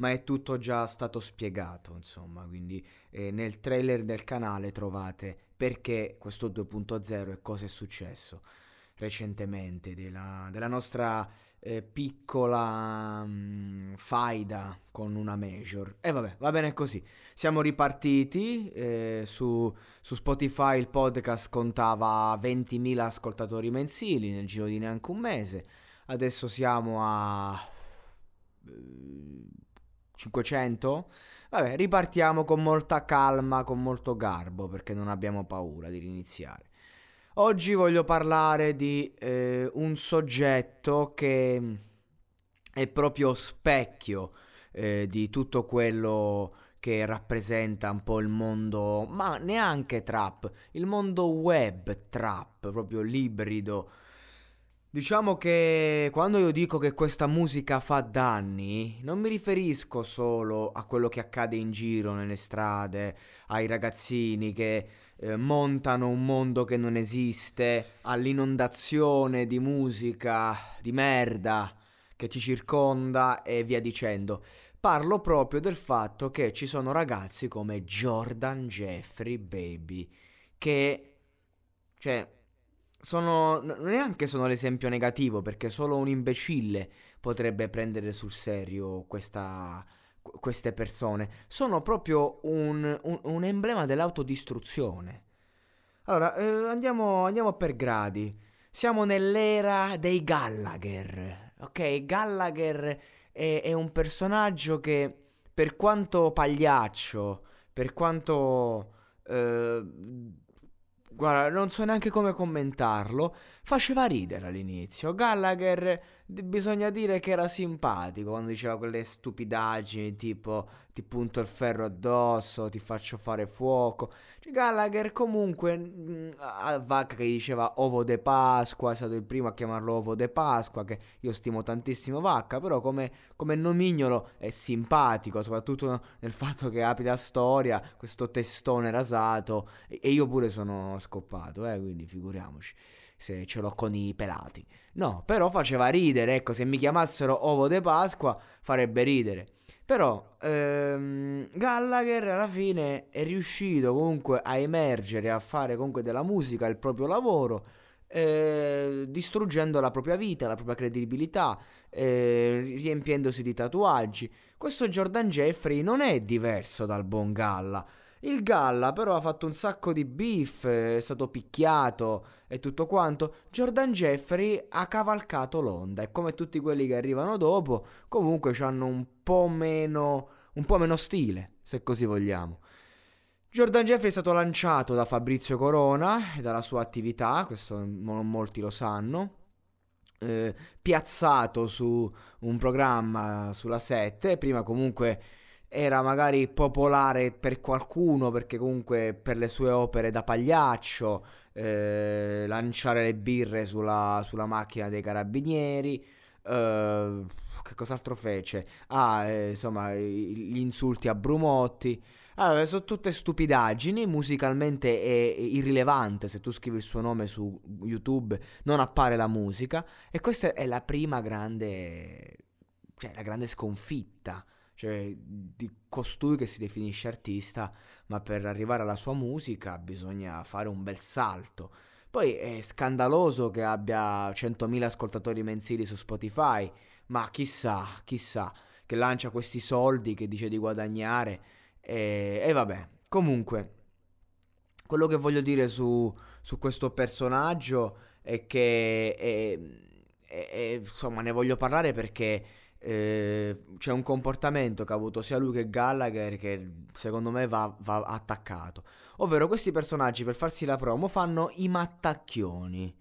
ma è tutto già stato spiegato, insomma, quindi eh, nel trailer del canale trovate perché questo 2.0 e cosa è successo recentemente della, della nostra eh, piccola mh, mm, faida con una major. E vabbè, va bene così. Siamo ripartiti, eh, su, su, Spotify il podcast contava 20.000 ascoltatori mensili nel giro di neanche un mese, adesso siamo a 500. Eh, vabbè, ripartiamo con molta calma, con molto garbo, perché non abbiamo paura di riniziare. Oggi voglio parlare di eh, un soggetto che è proprio specchio eh, di tutto quello che rappresenta un po' il mondo, ma neanche trap, il mondo web trap, proprio l'ibrido. Diciamo che quando io dico che questa musica fa danni, non mi riferisco solo a quello che accade in giro nelle strade, ai ragazzini che eh, montano un mondo che non esiste, all'inondazione di musica, di merda che ci circonda e via dicendo. Parlo proprio del fatto che ci sono ragazzi come Jordan Jeffrey Baby che cioè sono neanche sono l'esempio negativo perché solo un imbecille potrebbe prendere sul serio questa queste persone sono proprio un, un, un emblema dell'autodistruzione. Allora, eh, andiamo, andiamo per gradi. Siamo nell'era dei Gallagher. Ok, Gallagher è, è un personaggio che, per quanto pagliaccio, per quanto eh, guarda, non so neanche come commentarlo, faceva ridere all'inizio. Gallagher, bisogna dire che era simpatico quando diceva quelle stupidaggini tipo ti punto il ferro addosso, ti faccio fare fuoco. Cioè, Gallagher comunque mm, a Vacca che diceva ovo de Pasqua, è stato il primo a chiamarlo ovo de Pasqua, che io stimo tantissimo Vacca, però come, come nomignolo è simpatico, soprattutto nel fatto che apri la storia, questo testone rasato, e, e io pure sono scoppato, eh, quindi figuriamoci se ce l'ho con i pelati. No, però faceva ridere, ecco, se mi chiamassero ovo de Pasqua farebbe ridere. Però ehm, Gallagher alla fine è riuscito comunque a emergere, a fare comunque della musica il proprio lavoro, eh, distruggendo la propria vita, la propria credibilità, eh, riempiendosi di tatuaggi. Questo Jordan Jeffrey non è diverso dal buon Galla. Il Galla però ha fatto un sacco di beef, è stato picchiato e tutto quanto. Jordan Jeffrey ha cavalcato l'onda e come tutti quelli che arrivano dopo, comunque hanno un po' meno un po' meno stile, se così vogliamo. Jordan Jeffrey è stato lanciato da Fabrizio Corona e dalla sua attività, questo non molti lo sanno, eh, piazzato su un programma sulla 7, prima comunque era magari popolare per qualcuno perché comunque per le sue opere da pagliaccio, eh, lanciare le birre sulla, sulla, macchina dei carabinieri, eh, che cos'altro fece? Ah, eh, insomma, gli insulti a Brumotti. Allora, sono tutte stupidaggini, musicalmente è irrilevante, se tu scrivi il suo nome su YouTube non appare la musica e questa è la prima grande, cioè la grande sconfitta cioè di costui che si definisce artista, ma per arrivare alla sua musica bisogna fare un bel salto. Poi è scandaloso che abbia 100.000 ascoltatori mensili su Spotify, ma chissà, chissà, che lancia questi soldi, che dice di guadagnare, e, e vabbè. Comunque, quello che voglio dire su, su questo personaggio è che è, e, e, insomma ne voglio parlare perché eh, c'è un comportamento che ha avuto sia lui che Gallagher che secondo me va, va attaccato. Ovvero questi personaggi per farsi la promo fanno i mattacchioni.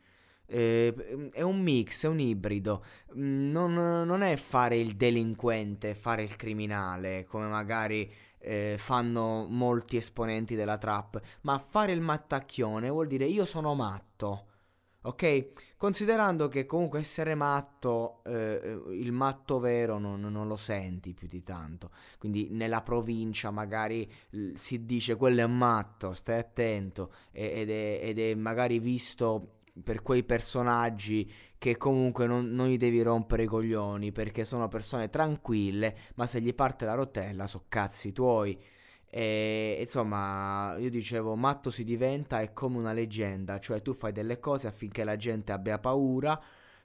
Eh, è un mix, è un ibrido. Mm, non, non, è fare il delinquente, fare il criminale, come magari eh, fanno molti esponenti della trap, ma fare il mattacchione vuol dire io sono matto. Ok? Considerando che comunque essere matto, eh, il matto vero non, non, lo senti più di tanto. Quindi nella provincia magari si dice quello è matto, stai attento, ed è, ed è magari visto per quei personaggi che comunque non, non, gli devi rompere i coglioni perché sono persone tranquille, ma se gli parte la rotella so cazzi tuoi. E insomma, io dicevo, matto si diventa è come una leggenda, cioè tu fai delle cose affinché la gente abbia paura,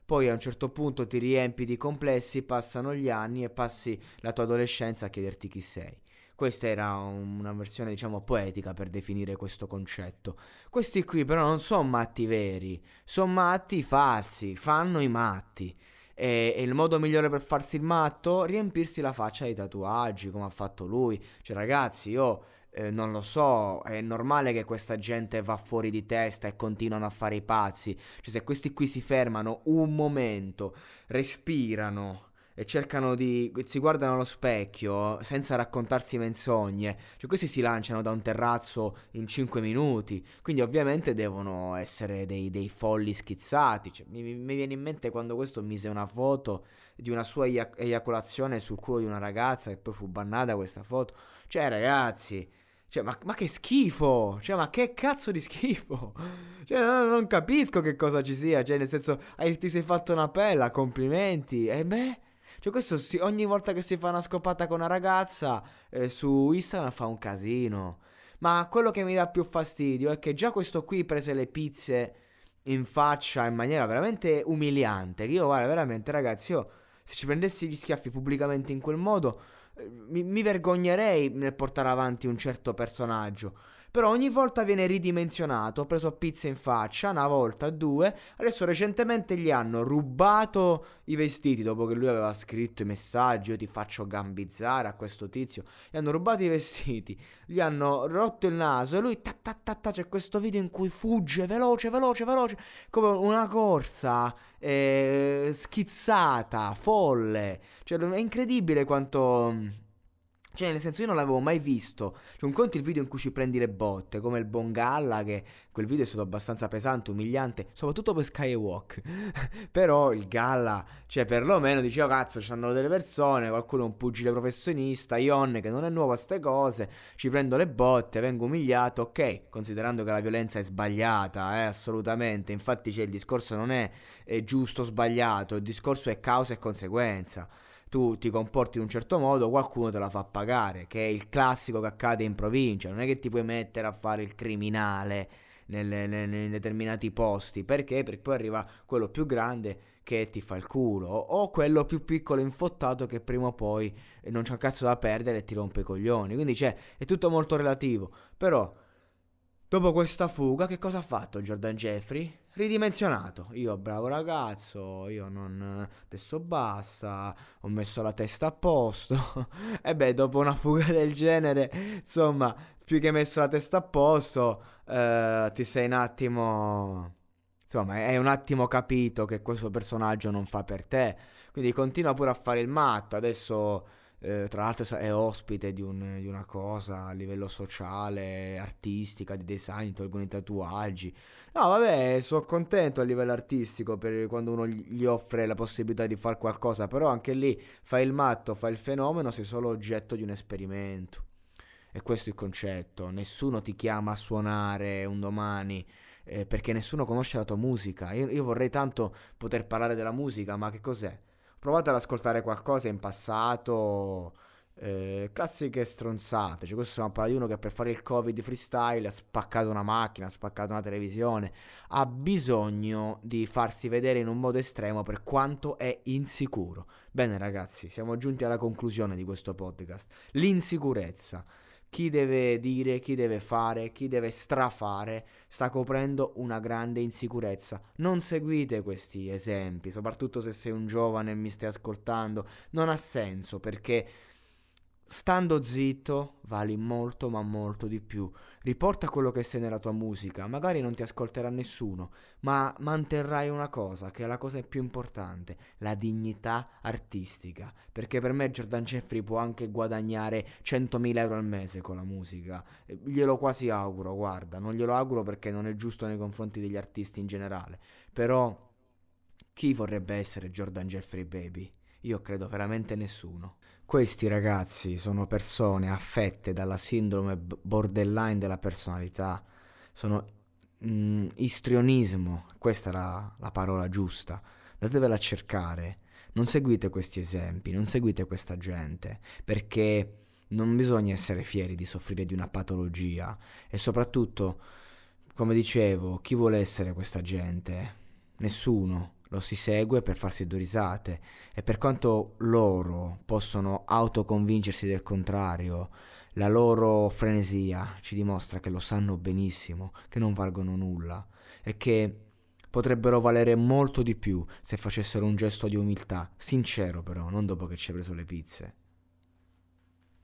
poi a un certo punto ti riempi di complessi, passano gli anni e passi la tua adolescenza a chiederti chi sei. Questa era una versione, diciamo, poetica per definire questo concetto. Questi qui però non sono matti veri, sono matti falsi, fanno i matti. E, e, il modo migliore per farsi il matto? Riempirsi la faccia di tatuaggi, come ha fatto lui. Cioè, ragazzi, io eh, non lo so, è normale che questa gente va fuori di testa e continuano a fare i pazzi. Cioè, se questi qui si fermano un momento, respirano e cercano di. si guardano allo specchio senza raccontarsi menzogne. Cioè, questi si lanciano da un terrazzo in 5 minuti. Quindi, ovviamente, devono essere dei, dei folli schizzati. Cioè, mi, mi, viene in mente quando questo mise una foto di una sua eiaculazione sul culo di una ragazza e poi fu bannata questa foto. Cioè, ragazzi. Cioè, ma, ma, che schifo! Cioè, ma che cazzo di schifo! Cioè, non, non capisco che cosa ci sia. Cioè, nel senso, hai, ti sei fatto una pella, complimenti. E beh, cioè, questo si, ogni volta che si fa una scopata con una ragazza eh, su Instagram fa un casino. Ma quello che mi dà più fastidio è che già questo qui prese le pizze in faccia in maniera veramente umiliante. Io, guarda, veramente, ragazzi, io se ci prendessi gli schiaffi pubblicamente in quel modo, eh, mi, mi vergognerei nel portare avanti un certo personaggio. Però ogni volta viene ridimensionato. Ho preso pizza in faccia, una volta, due. Adesso recentemente gli hanno rubato i vestiti dopo che lui aveva scritto i messaggi. Io ti faccio gambizzare a questo tizio. Gli hanno rubato i vestiti, gli hanno rotto il naso. E lui, ta ta ta ta, c'è questo video in cui fugge veloce, veloce, veloce. Come una corsa eh, schizzata, folle. Cioè, è incredibile quanto cioè, nel senso, io non l'avevo mai visto. Cioè, un conto il video in cui ci prendi le botte, come il Bongalla, che quel video è stato abbastanza pesante, umiliante, soprattutto per Skywalk. Però il Galla, cioè, perlomeno diceva, cazzo, ci stanno delle persone, qualcuno è un pugile professionista, Ion, che non è nuovo a ste cose, ci prendo le botte, vengo umiliato, ok, considerando che la violenza è sbagliata, eh, assolutamente. Infatti, cioè, il discorso non è, è giusto o sbagliato, il discorso è causa e conseguenza tu ti comporti in un certo modo, qualcuno te la fa pagare, che è il classico che accade in provincia. Non è che ti puoi mettere a fare il criminale nelle, in determinati posti, perché? Perché poi arriva quello più grande che ti fa il culo, o quello più piccolo infottato che prima o poi non c'ha cazzo da perdere e ti rompe i coglioni. Quindi c'è, è tutto molto relativo. Però, dopo questa fuga, che cosa ha fatto Jordan Jeffrey? Ridimensionato. Io, bravo ragazzo, io non. Adesso basta. Ho messo la testa a posto. e beh, dopo una fuga del genere, insomma, più che messo la testa a posto, eh, ti sei un attimo. Insomma, hai un attimo capito che questo personaggio non fa per te. Quindi continua pure a fare il matto. Adesso eh, tra l'altro è ospite di, un, di, una cosa a livello sociale, artistica, di design, tolgono i tatuaggi. No, vabbè, sono contento a livello artistico per quando uno gli offre la possibilità di fare qualcosa, però anche lì fai il matto, fai il fenomeno, sei solo oggetto di un esperimento. E questo è il concetto, nessuno ti chiama a suonare un domani. Eh, perché nessuno conosce la tua musica. Io, io vorrei tanto poter parlare della musica, ma che cos'è? Provate ad ascoltare qualcosa in passato. Eh, classiche stronzate. Cioè, questo stiamo parlando di uno che per fare il covid freestyle ha spaccato una macchina, ha spaccato una televisione. Ha bisogno di farsi vedere in un modo estremo per quanto è insicuro. Bene, ragazzi, siamo giunti alla conclusione di questo podcast. L'insicurezza chi deve dire, chi deve fare, chi deve strafare, sta coprendo una grande insicurezza. Non seguite questi esempi, soprattutto se sei un giovane e mi stai ascoltando, non ha senso perché Stando zitto vali molto ma molto di più. Riporta quello che sei nella tua musica, magari non ti ascolterà nessuno, ma manterrai una cosa che è la cosa più importante, la dignità artistica. Perché per me Jordan Jeffrey può anche guadagnare 100.000 euro al mese con la musica. Glielo quasi auguro, guarda, non glielo auguro perché non è giusto nei confronti degli artisti in generale. Però chi vorrebbe essere Jordan Jeffrey Baby? Io credo veramente nessuno. Questi ragazzi sono persone affette dalla sindrome borderline della personalità, sono mm, istrionismo, questa è la, la parola giusta, datevela a cercare, non seguite questi esempi, non seguite questa gente, perché non bisogna essere fieri di soffrire di una patologia. E soprattutto, come dicevo, chi vuole essere questa gente? Nessuno lo si segue per farsi due risate e per quanto loro possono autoconvincersi del contrario, la loro frenesia ci dimostra che lo sanno benissimo, che non valgono nulla e che potrebbero valere molto di più se facessero un gesto di umiltà, sincero però, non dopo che ci hai preso le pizze.